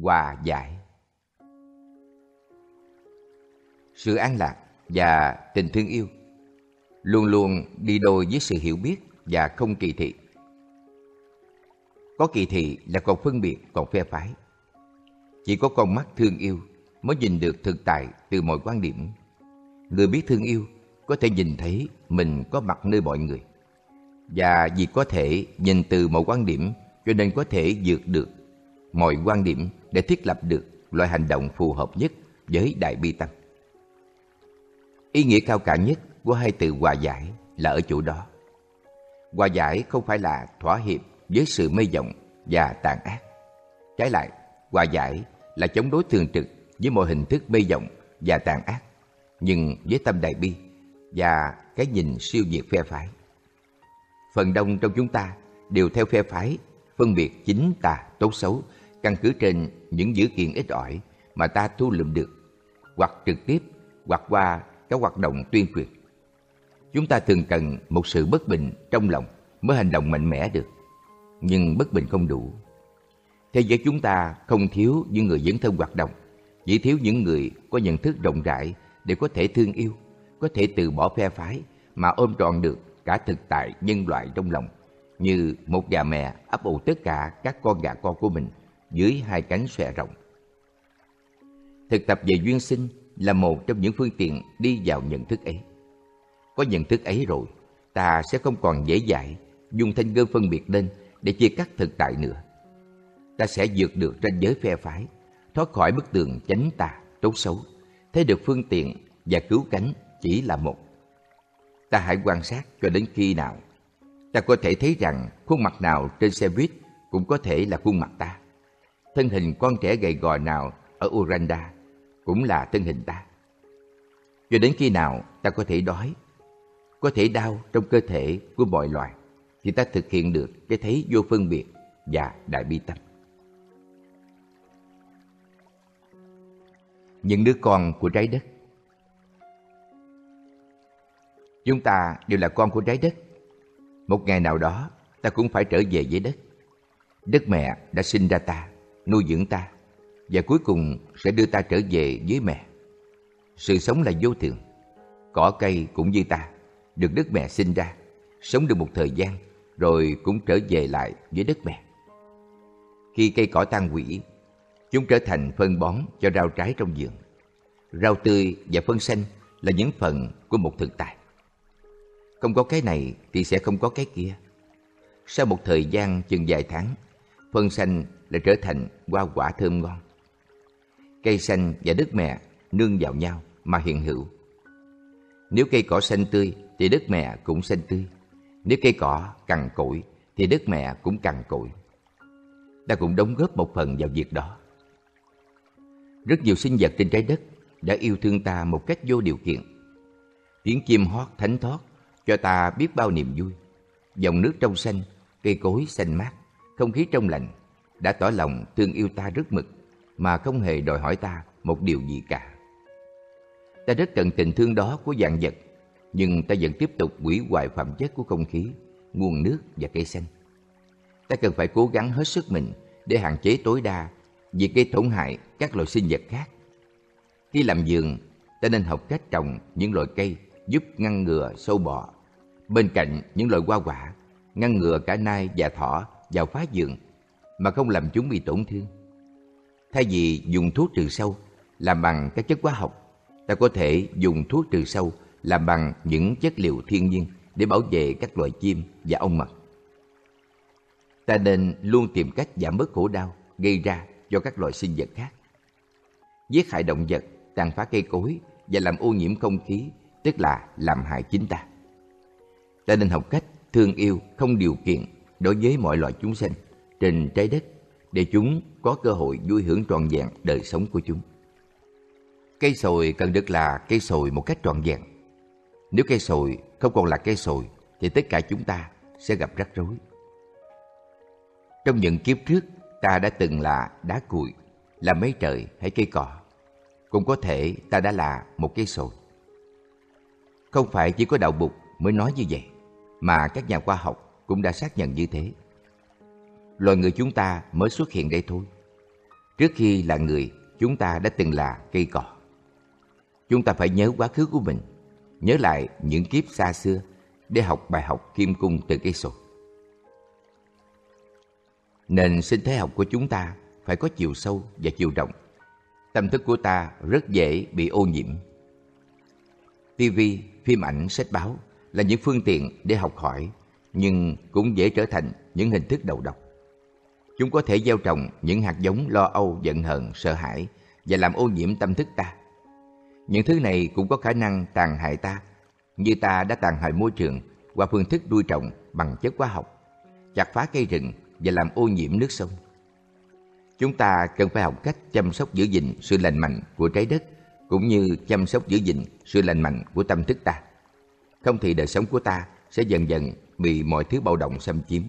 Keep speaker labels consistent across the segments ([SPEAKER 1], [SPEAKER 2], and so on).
[SPEAKER 1] hòa giải. Sự an lạc và tình thương yêu luôn luôn đi đôi với sự hiểu biết và không kỳ thị. Có kỳ thị là còn phân biệt, còn phe phái. Chỉ có con mắt thương yêu mới nhìn được thực tại từ mọi quan điểm. Người biết thương yêu có thể nhìn thấy mình có mặt nơi mọi người. Và vì có thể nhìn từ mọi quan điểm cho nên có thể vượt được mọi quan điểm để thiết lập được loại hành động phù hợp nhất với Đại Bi Tâm. Ý nghĩa cao cả nhất của hai từ hòa giải là ở chỗ đó. Hòa giải không phải là thỏa hiệp với sự mê vọng và tàn ác. Trái lại, hòa giải là chống đối thường trực với mọi hình thức mê vọng và tàn ác, nhưng với tâm đại bi và cái nhìn siêu việt phe phái. Phần đông trong chúng ta đều theo phe phái, phân biệt chính tà, tốt xấu, căn cứ trên những dữ kiện ít ỏi mà ta thu lượm được, hoặc trực tiếp, hoặc qua các hoạt động tuyên truyền. Chúng ta thường cần một sự bất bình trong lòng mới hành động mạnh mẽ được. Nhưng bất bình không đủ. Thế giới chúng ta không thiếu những người dẫn thân hoạt động, chỉ thiếu những người có nhận thức rộng rãi để có thể thương yêu, có thể từ bỏ phe phái mà ôm trọn được cả thực tại nhân loại trong lòng, như một gà mẹ ấp ủ tất cả các con gà con của mình dưới hai cánh xòe rộng. Thực tập về duyên sinh là một trong những phương tiện đi vào nhận thức ấy. Có nhận thức ấy rồi, ta sẽ không còn dễ dãi dùng thanh gươm phân biệt lên để chia cắt thực tại nữa. Ta sẽ vượt được ranh giới phe phái, thoát khỏi bức tường chánh tà, tốt xấu, thấy được phương tiện và cứu cánh chỉ là một. Ta hãy quan sát cho đến khi nào ta có thể thấy rằng khuôn mặt nào trên xe buýt cũng có thể là khuôn mặt ta. Thân hình con trẻ gầy gò nào ở Uranda cũng là thân hình ta. Cho đến khi nào ta có thể đói, có thể đau trong cơ thể của mọi loài, thì ta thực hiện được cái thấy vô phân biệt và đại bi tâm. Những đứa con của trái đất Chúng ta đều là con của trái đất. Một ngày nào đó, ta cũng phải trở về với đất. Đất mẹ đã sinh ra ta, nuôi dưỡng ta, và cuối cùng sẽ đưa ta trở về với mẹ. Sự sống là vô thường. Cỏ cây cũng như ta, được đất mẹ sinh ra, sống được một thời gian, rồi cũng trở về lại với đất mẹ. Khi cây cỏ tan hủy, chúng trở thành phân bón cho rau trái trong vườn. Rau tươi và phân xanh là những phần của một thực tại. Không có cái này thì sẽ không có cái kia. Sau một thời gian chừng vài tháng, phân xanh lại trở thành hoa quả thơm ngon. Cây xanh và đất mẹ nương vào nhau mà hiện hữu. Nếu cây cỏ xanh tươi thì đất mẹ cũng xanh tươi. Nếu cây cỏ cằn cỗi thì đất mẹ cũng cằn cỗi. Ta cũng đóng góp một phần vào việc đó. Rất nhiều sinh vật trên trái đất đã yêu thương ta một cách vô điều kiện. Tiếng chim hót thánh thót cho ta biết bao niềm vui. Dòng nước trong xanh, cây cối xanh mát, không khí trong lành đã tỏ lòng thương yêu ta rất mực mà không hề đòi hỏi ta một điều gì cả. Ta rất cần tình thương đó của dạng vật, nhưng ta vẫn tiếp tục hủy hoại phẩm chất của không khí, nguồn nước và cây xanh. Ta cần phải cố gắng hết sức mình để hạn chế tối đa việc gây tổn hại các loài sinh vật khác. Khi làm vườn, ta nên học cách trồng những loại cây giúp ngăn ngừa sâu bọ. Bên cạnh những loại hoa quả, ngăn ngừa cả nai và thỏ vào phá giường mà không làm chúng bị tổn thương. Thay vì dùng thuốc trừ sâu làm bằng các chất hóa học, ta có thể dùng thuốc trừ sâu làm bằng những chất liệu thiên nhiên để bảo vệ các loài chim và ong mật. Ta nên luôn tìm cách giảm bớt khổ đau gây ra cho các loài sinh vật khác. Giết hại động vật, tàn phá cây cối và làm ô nhiễm không khí, tức là làm hại chính ta. Ta nên học cách thương yêu không điều kiện đối với mọi loài chúng sinh trên trái đất để chúng có cơ hội vui hưởng trọn vẹn đời sống của chúng. Cây sồi cần được là cây sồi một cách trọn vẹn. Nếu cây sồi không còn là cây sồi thì tất cả chúng ta sẽ gặp rắc rối. Trong những kiếp trước, ta đã từng là đá cuội, là mấy trời hay cây cỏ. Cũng có thể ta đã là một cây sồi. Không phải chỉ có đạo bục mới nói như vậy, mà các nhà khoa học cũng đã xác nhận như thế loài người chúng ta mới xuất hiện đây thôi. Trước khi là người, chúng ta đã từng là cây cỏ. Chúng ta phải nhớ quá khứ của mình, nhớ lại những kiếp xa xưa để học bài học kim cung từ cây sồi. Nền sinh thế học của chúng ta phải có chiều sâu và chiều rộng. Tâm thức của ta rất dễ bị ô nhiễm. TV, phim ảnh, sách báo là những phương tiện để học hỏi, nhưng cũng dễ trở thành những hình thức đầu độc. Chúng có thể gieo trồng những hạt giống lo âu, giận hờn, sợ hãi và làm ô nhiễm tâm thức ta. Những thứ này cũng có khả năng tàn hại ta, như ta đã tàn hại môi trường qua phương thức nuôi trồng bằng chất hóa học, chặt phá cây rừng và làm ô nhiễm nước sông. Chúng ta cần phải học cách chăm sóc giữ gìn sự lành mạnh của trái đất cũng như chăm sóc giữ gìn sự lành mạnh của tâm thức ta. Không thì đời sống của ta sẽ dần dần bị mọi thứ bạo động xâm chiếm.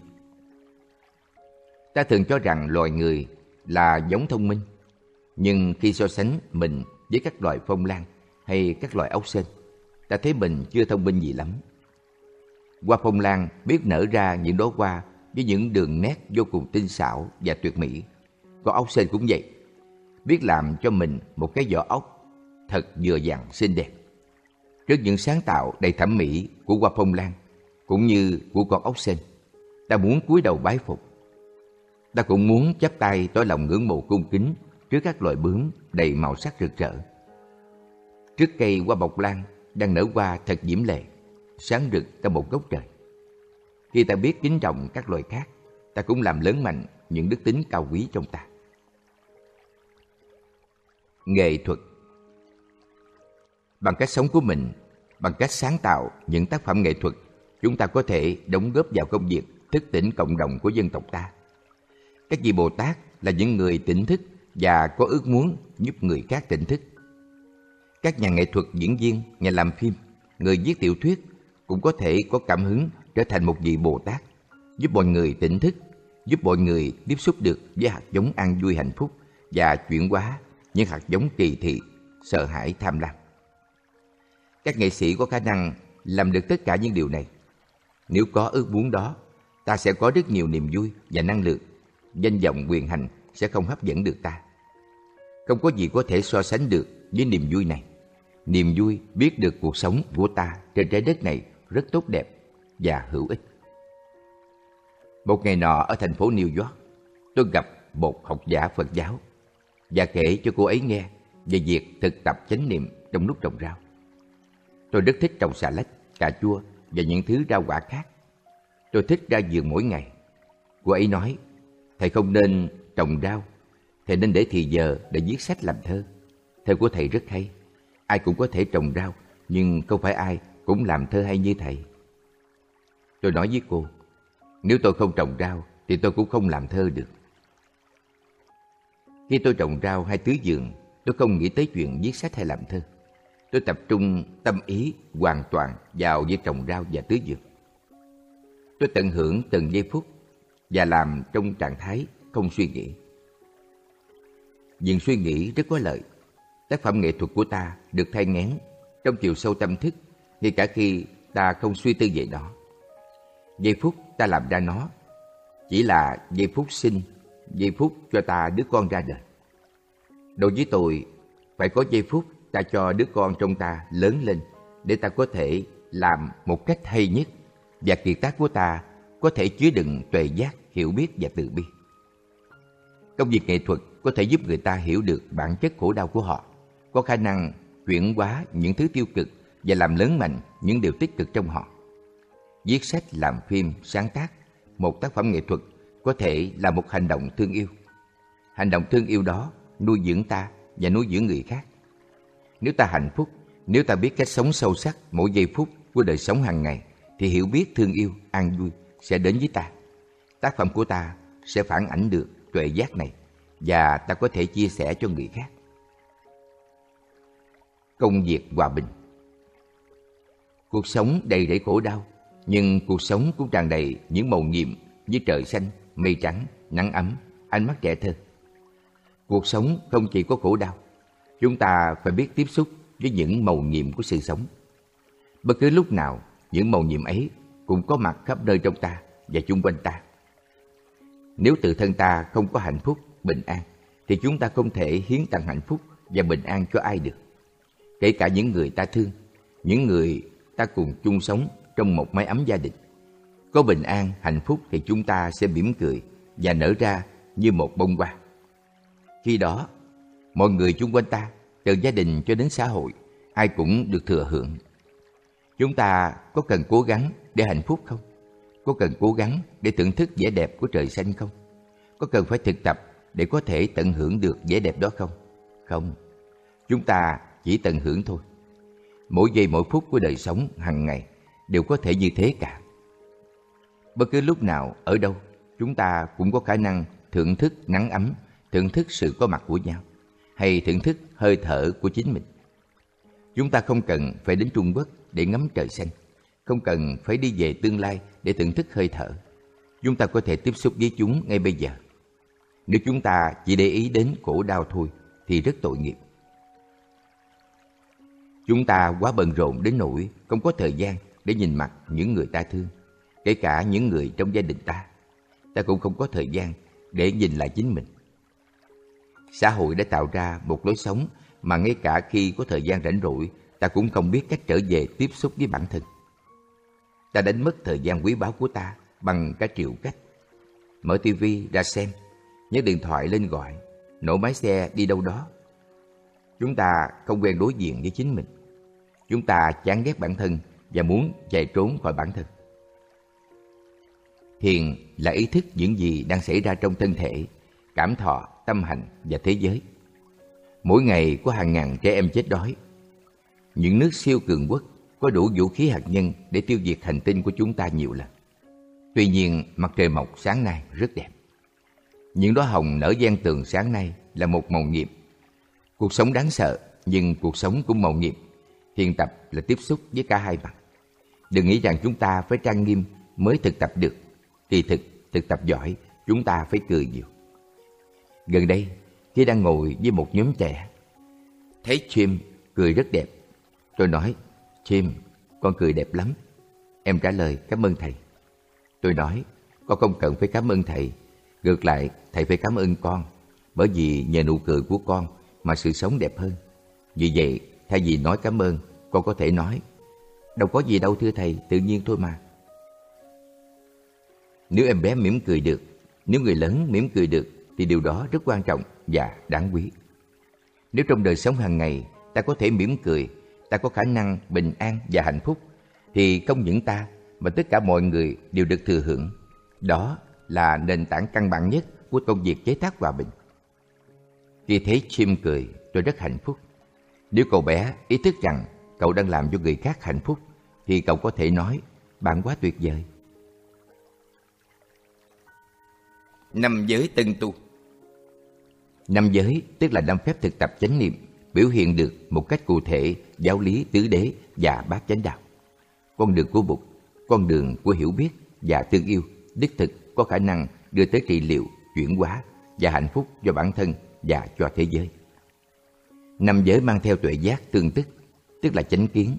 [SPEAKER 1] Ta thường cho rằng loài người là giống thông minh, nhưng khi so sánh mình với các loài phong lan hay các loài ốc sên, ta thấy mình chưa thông minh gì lắm. Hoa phong lan biết nở ra những đóa hoa với những đường nét vô cùng tinh xảo và tuyệt mỹ. Còn ốc sên cũng vậy, biết làm cho mình một cái vỏ ốc thật vừa dặn xinh đẹp. Trước những sáng tạo đầy thẩm mỹ của hoa phong lan cũng như của con ốc sên, ta muốn cúi đầu bái phục. Ta cũng muốn chắp tay tỏ lòng ngưỡng mộ cung kính trước các loài bướm đầy màu sắc rực rỡ. Trước cây hoa bọc lan đang nở hoa thật diễm lệ, sáng rực trong một góc trời. Khi ta biết kính trọng các loài khác, ta cũng làm lớn mạnh những đức tính cao quý trong ta. Nghệ thuật Bằng cách sống của mình, bằng cách sáng tạo những tác phẩm nghệ thuật, chúng ta có thể đóng góp vào công việc thức tỉnh cộng đồng của dân tộc ta. Các vị Bồ Tát là những người tỉnh thức và có ước muốn giúp người khác tỉnh thức. Các nhà nghệ thuật diễn viên, nhà làm phim, người viết tiểu thuyết cũng có thể có cảm hứng trở thành một vị Bồ Tát, giúp mọi người tỉnh thức, giúp mọi người tiếp xúc được với hạt giống an vui hạnh phúc và chuyển hóa những hạt giống kỳ thị, sợ hãi, tham lam. Các nghệ sĩ có khả năng làm được tất cả những điều này. Nếu có ước muốn đó, ta sẽ có rất nhiều niềm vui và năng lượng. Danh vọng quyền hành sẽ không hấp dẫn được ta. Không có gì có thể so sánh được với niềm vui này. Niềm vui biết được cuộc sống của ta trên trái đất này rất tốt đẹp và hữu ích. Một ngày nọ ở thành phố New York, tôi gặp một học giả Phật giáo và kể cho cô ấy nghe về việc thực tập chánh niệm trong lúc trồng rau. Tôi rất thích trồng xà lách, cà chua và những thứ rau quả khác. Tôi thích ra vườn mỗi ngày. Cô ấy nói, thầy không nên trồng rau, thầy nên để thì giờ để viết sách làm thơ. Thơ của thầy rất hay, ai cũng có thể trồng rau, nhưng không phải ai cũng làm thơ hay như thầy. Tôi nói với cô, nếu tôi không trồng rau thì tôi cũng không làm thơ được. Khi tôi trồng rau hay tưới vườn, tôi không nghĩ tới chuyện viết sách hay làm thơ. Tôi tập trung tâm ý hoàn toàn vào việc trồng rau và tưới dược. Tôi tận hưởng từng giây phút và làm trong trạng thái không suy nghĩ. Việc suy nghĩ rất có lợi. Tác phẩm nghệ thuật của ta được thay ngén trong chiều sâu tâm thức ngay cả khi ta không suy tư về nó. Giây phút ta làm ra nó chỉ là giây phút sinh, giây phút cho ta đứa con ra đời. Đối với tôi, phải có giây phút ta cho đứa con trong ta lớn lên để ta có thể làm một cách hay nhất và kiệt tác của ta có thể chứa đựng tuệ giác, hiểu biết và từ bi. Công việc nghệ thuật có thể giúp người ta hiểu được bản chất khổ đau của họ, có khả năng chuyển hóa những thứ tiêu cực và làm lớn mạnh những điều tích cực trong họ. Viết sách, làm phim, sáng tác, một tác phẩm nghệ thuật có thể là một hành động thương yêu. Hành động thương yêu đó nuôi dưỡng ta và nuôi dưỡng người khác. Nếu ta hạnh phúc, nếu ta biết cách sống sâu sắc mỗi giây phút của đời sống hàng ngày, thì hiểu biết thương yêu, an vui sẽ đến với ta. Tác phẩm của ta sẽ phản ảnh được tuệ giác này và ta có thể chia sẻ cho người khác. Công việc hòa bình Cuộc sống đầy rẫy khổ đau, nhưng cuộc sống cũng tràn đầy những màu nhiệm như trời xanh, mây trắng, nắng ấm, ánh mắt trẻ thơ. Cuộc sống không chỉ có khổ đau, chúng ta phải biết tiếp xúc với những màu nhiệm của sự sống. Bất cứ lúc nào, những màu nhiệm ấy cũng có mặt khắp nơi trong ta và chung quanh ta. Nếu tự thân ta không có hạnh phúc, bình an, thì chúng ta không thể hiến tặng hạnh phúc và bình an cho ai được. Kể cả những người ta thương, những người ta cùng chung sống trong một mái ấm gia đình. Có bình an, hạnh phúc thì chúng ta sẽ mỉm cười và nở ra như một bông hoa. Khi đó, mọi người chung quanh ta, từ gia đình cho đến xã hội, ai cũng được thừa hưởng. Chúng ta có cần cố gắng để hạnh phúc không? Có cần cố gắng để thưởng thức vẻ đẹp của trời xanh không? Có cần phải thực tập để có thể tận hưởng được vẻ đẹp đó không? Không. Chúng ta chỉ tận hưởng thôi. Mỗi giây mỗi phút của đời sống hàng ngày đều có thể như thế cả. Bất cứ lúc nào, ở đâu, chúng ta cũng có khả năng thưởng thức nắng ấm, thưởng thức sự có mặt của nhau, hay thưởng thức hơi thở của chính mình. Chúng ta không cần phải đến Trung Quốc để ngắm trời xanh, không cần phải đi về tương lai để thưởng thức hơi thở. Chúng ta có thể tiếp xúc với chúng ngay bây giờ. Nếu chúng ta chỉ để ý đến khổ đau thôi thì rất tội nghiệp. Chúng ta quá bận rộn đến nỗi không có thời gian để nhìn mặt những người ta thương, kể cả những người trong gia đình ta. Ta cũng không có thời gian để nhìn lại chính mình. Xã hội đã tạo ra một lối sống mà ngay cả khi có thời gian rảnh rỗi, ta cũng không biết cách trở về tiếp xúc với bản thân. Ta đánh mất thời gian quý báu của ta bằng cả triệu cách. Mở tivi ra xem, nhấc điện thoại lên gọi, nổ máy xe đi đâu đó. Chúng ta không quen đối diện với chính mình. Chúng ta chán ghét bản thân và muốn chạy trốn khỏi bản thân. Thiền là ý thức những gì đang xảy ra trong thân thể, cảm thọ, tâm hành và thế giới. Mỗi ngày có hàng ngàn trẻ em chết đói. Những nước siêu cường quốc có đủ vũ khí hạt nhân để tiêu diệt hành tinh của chúng ta nhiều lần. Tuy nhiên, mặt trời mọc sáng nay rất đẹp. Những đóa hồng nở gian tường sáng nay là một màu nhiệm. Cuộc sống đáng sợ, nhưng cuộc sống cũng màu nhiệm. Thiền tập là tiếp xúc với cả hai mặt. Đừng nghĩ rằng chúng ta phải trang nghiêm mới thực tập được. Kỳ thực, thực tập giỏi, chúng ta phải cười nhiều. Gần đây, khi đang ngồi với một nhóm trẻ, thấy chim cười rất đẹp. Tôi nói, chim, con cười đẹp lắm. Em trả lời, cảm ơn thầy. Tôi nói, con không cần phải cảm ơn thầy. Ngược lại, thầy phải cảm ơn con. Bởi vì nhờ nụ cười của con mà sự sống đẹp hơn. Vì vậy, thay vì nói cảm ơn, con có thể nói, đâu có gì đâu thưa thầy, tự nhiên thôi mà. Nếu em bé mỉm cười được, nếu người lớn mỉm cười được, thì điều đó rất quan trọng và đáng quý. Nếu trong đời sống hàng ngày ta có thể mỉm cười, ta có khả năng bình an và hạnh phúc, thì không những ta mà tất cả mọi người đều được thừa hưởng. Đó là nền tảng căn bản nhất của công việc chế tác hòa bình. Khi thấy chim cười, tôi rất hạnh phúc. Nếu cậu bé ý thức rằng cậu đang làm cho người khác hạnh phúc, thì cậu có thể nói, bạn quá tuyệt vời. Năm giới tân tu Năm giới tức là năm phép thực tập chánh niệm, biểu hiện được một cách cụ thể giáo lý tứ đế và bát chánh đạo. Con đường của Bụt, con đường của hiểu biết và tương yêu, đích thực có khả năng đưa tới trị liệu, chuyển hóa và hạnh phúc cho bản thân và cho thế giới. Năm giới mang theo tuệ giác tương tức, tức là chánh kiến,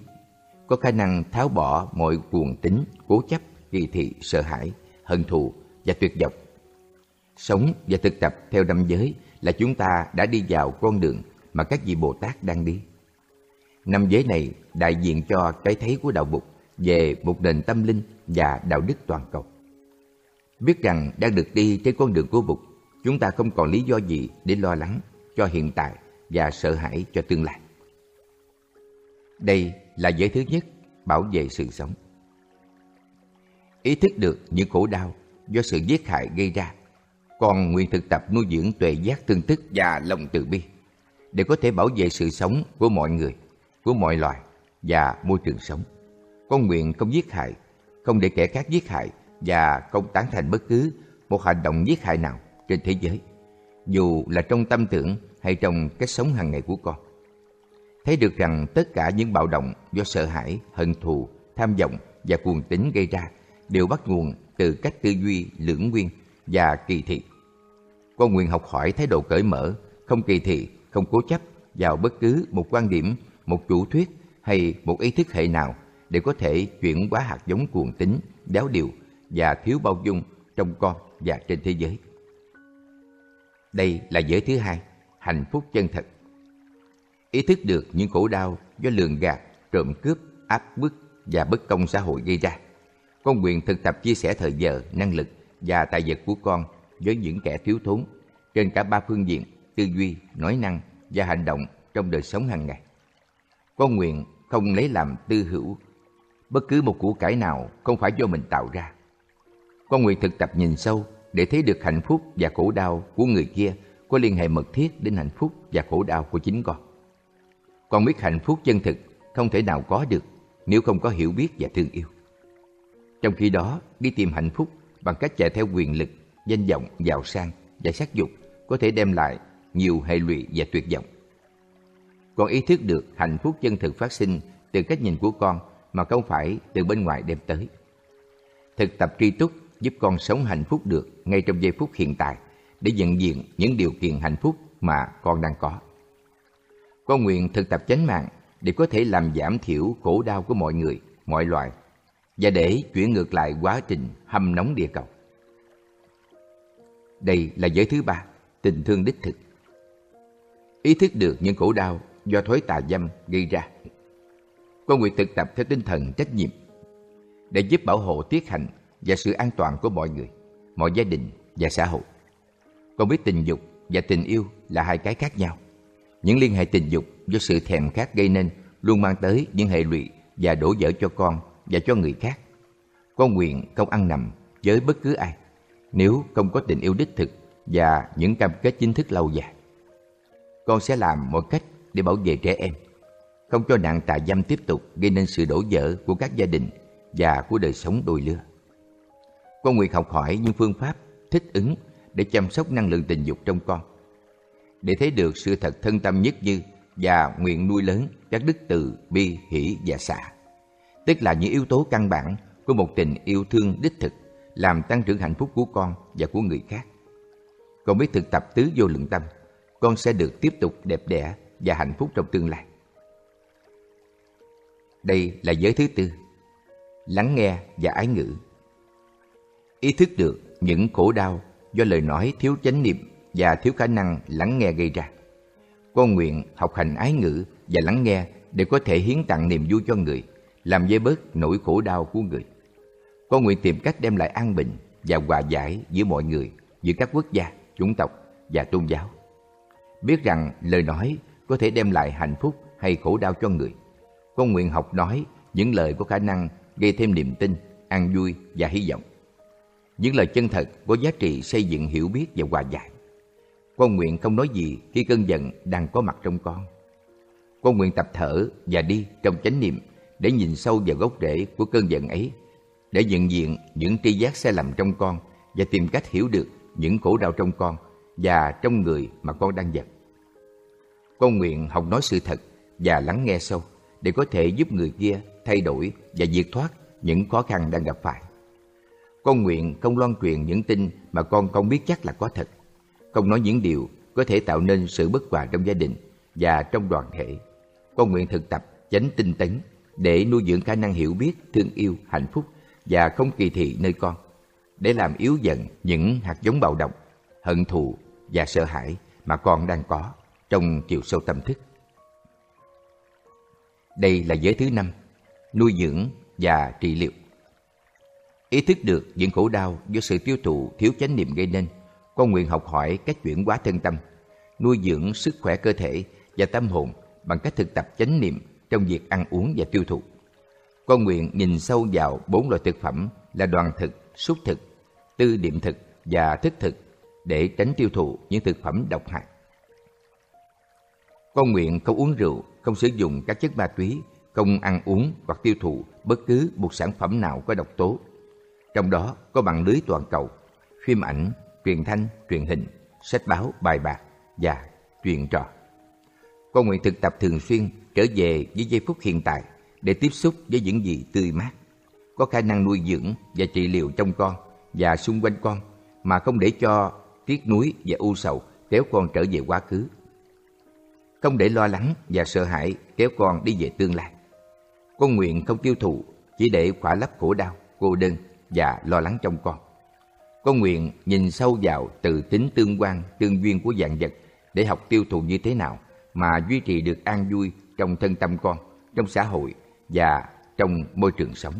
[SPEAKER 1] có khả năng tháo bỏ mọi cuồng tính, cố chấp, kỳ thị, sợ hãi, hận thù và tuyệt vọng. Sống và thực tập theo năm giới là chúng ta đã đi vào con đường mà các vị Bồ Tát đang đi. Năm giới này đại diện cho cái thấy của đạo Bụt về một nền tâm linh và đạo đức toàn cầu. Biết rằng đang được đi trên con đường của Bụt, chúng ta không còn lý do gì để lo lắng cho hiện tại và sợ hãi cho tương lai. Đây là giới thứ nhất, bảo vệ sự sống. Ý thức được những khổ đau do sự giết hại gây ra còn nguyện thực tập nuôi dưỡng tuệ giác tương tức và lòng từ bi để có thể bảo vệ sự sống của mọi người, của mọi loài và môi trường sống. Con nguyện không giết hại, không để kẻ khác giết hại và không tán thành bất cứ một hành động giết hại nào trên thế giới, dù là trong tâm tưởng hay trong cách sống hàng ngày của con. Thấy được rằng tất cả những bạo động do sợ hãi, hận thù, tham vọng và cuồng tính gây ra đều bắt nguồn từ cách tư duy lưỡng nguyên và kỳ thị. Con nguyện học hỏi thái độ cởi mở, không kỳ thị, không cố chấp vào bất cứ một quan điểm, một chủ thuyết hay một ý thức hệ nào để có thể chuyển hóa hạt giống cuồng tính, đéo điều và thiếu bao dung trong con và trên thế giới. Đây là giới thứ hai, hạnh phúc chân thật. Ý thức được những khổ đau do lường gạt, trộm cướp, áp bức và bất công xã hội gây ra. Con nguyện thực tập chia sẻ thời giờ, năng lực và tài vật của con với những kẻ thiếu thốn trên cả ba phương diện tư duy, nói năng và hành động trong đời sống hàng ngày. Con nguyện không lấy làm tư hữu bất cứ một củ cải nào không phải do mình tạo ra. Con nguyện thực tập nhìn sâu để thấy được hạnh phúc và khổ đau của người kia có liên hệ mật thiết đến hạnh phúc và khổ đau của chính con. Con biết hạnh phúc chân thực không thể nào có được nếu không có hiểu biết và thương yêu. Trong khi đó, đi tìm hạnh phúc bằng cách chạy theo quyền lực, danh vọng, giàu sang và sắc dục có thể đem lại nhiều hệ lụy và tuyệt vọng. Con ý thức được hạnh phúc chân thực phát sinh từ cách nhìn của con mà không phải từ bên ngoài đem tới. Thực tập tri túc giúp con sống hạnh phúc được ngay trong giây phút hiện tại để nhận diện những điều kiện hạnh phúc mà con đang có. Con nguyện thực tập chánh mạng để có thể làm giảm thiểu khổ đau của mọi người, mọi loài và để chuyển ngược lại quá trình hâm nóng địa cầu. Đây là giới thứ ba, tình thương đích thực. Ý thức được những khổ đau do thói tà dâm gây ra. Con nguyện thực tập theo tinh thần trách nhiệm để giúp bảo hộ tiết hạnh và sự an toàn của mọi người, mọi gia đình và xã hội. Con biết tình dục và tình yêu là hai cái khác nhau. Những liên hệ tình dục do sự thèm khát gây nên luôn mang tới những hệ lụy và đổ vỡ cho con và cho người khác. Con nguyện không ăn nằm với bất cứ ai nếu không có tình yêu đích thực và những cam kết chính thức lâu dài. Con sẽ làm mọi cách để bảo vệ trẻ em, không cho nạn tà dâm tiếp tục gây nên sự đổ vỡ của các gia đình và của đời sống đôi lứa. Con nguyện học hỏi những phương pháp thích ứng để chăm sóc năng lượng tình dục trong con. Để thấy được sự thật thân tâm nhất như và nguyện nuôi lớn các đức từ, bi, hỷ và xả. Tức là những yếu tố căn bản của một tình yêu thương đích thực làm tăng trưởng hạnh phúc của con và của người khác. Con biết thực tập tứ vô lượng tâm, con sẽ được tiếp tục đẹp đẽ và hạnh phúc trong tương lai. Đây là giới thứ tư, lắng nghe và ái ngữ. Ý thức được những khổ đau do lời nói thiếu chánh niệm và thiếu khả năng lắng nghe gây ra. Con nguyện học hành ái ngữ và lắng nghe để có thể hiến tặng niềm vui cho người, làm dây bớt nỗi khổ đau của người. Con nguyện tìm cách đem lại an bình và hòa giải giữa mọi người, giữa các quốc gia, chủng tộc và tôn giáo. Biết rằng lời nói có thể đem lại hạnh phúc hay khổ đau cho người. Con nguyện học nói những lời có khả năng gây thêm niềm tin, an vui và hy vọng. Những lời chân thật có giá trị xây dựng hiểu biết và hòa giải. Con nguyện không nói gì khi cơn giận đang có mặt trong con. Con nguyện tập thở và đi trong chánh niệm để nhìn sâu vào gốc rễ của cơn giận ấy, để nhận diện những tri giác sai lầm trong con và tìm cách hiểu được những khổ đau trong con và trong người mà con đang giận. Con nguyện học nói sự thật và lắng nghe sâu để có thể giúp người kia thay đổi và vượt thoát những khó khăn đang gặp phải. Con nguyện không loan truyền những tin mà con không biết chắc là có thật. Không nói những điều có thể tạo nên sự bất hòa trong gia đình và trong đoàn thể. Con nguyện thực tập chánh tinh tấn để nuôi dưỡng khả năng hiểu biết, thương yêu, hạnh phúc và không kỳ thị nơi con, để làm yếu dần những hạt giống bạo động, hận thù và sợ hãi mà con đang có trong chiều sâu tâm thức. Đây là giới thứ năm, nuôi dưỡng và trị liệu. Ý thức được những khổ đau do sự tiêu thụ thiếu chánh niệm gây nên, con nguyện học hỏi cách chuyển hóa thân tâm, nuôi dưỡng sức khỏe cơ thể và tâm hồn bằng cách thực tập chánh niệm trong việc ăn uống và tiêu thụ. Con nguyện nhìn sâu vào bốn loại thực phẩm là đoàn thực, xúc thực, tư điểm thực và thức thực để tránh tiêu thụ những thực phẩm độc hại. Con nguyện không uống rượu, không sử dụng các chất ma túy, không ăn uống hoặc tiêu thụ bất cứ một sản phẩm nào có độc tố. Trong đó có mạng lưới toàn cầu, phim ảnh, truyền thanh, truyền hình, sách báo, bài bạc và truyền trò. Con nguyện thực tập thường xuyên trở về với giây phút hiện tại để tiếp xúc với những gì tươi mát, có khả năng nuôi dưỡng và trị liệu trong con và xung quanh con mà không để cho tiếc nuối và u sầu kéo con trở về quá khứ. Không để lo lắng và sợ hãi kéo con đi về tương lai. Con nguyện không tiêu thụ chỉ để khỏa lấp khổ đau, cô đơn và lo lắng trong con. Con nguyện nhìn sâu vào từ tính tương quan, tương duyên của dạng vật để học tiêu thụ như thế nào mà duy trì được an vui trong thân tâm con, trong xã hội và trong môi trường sống.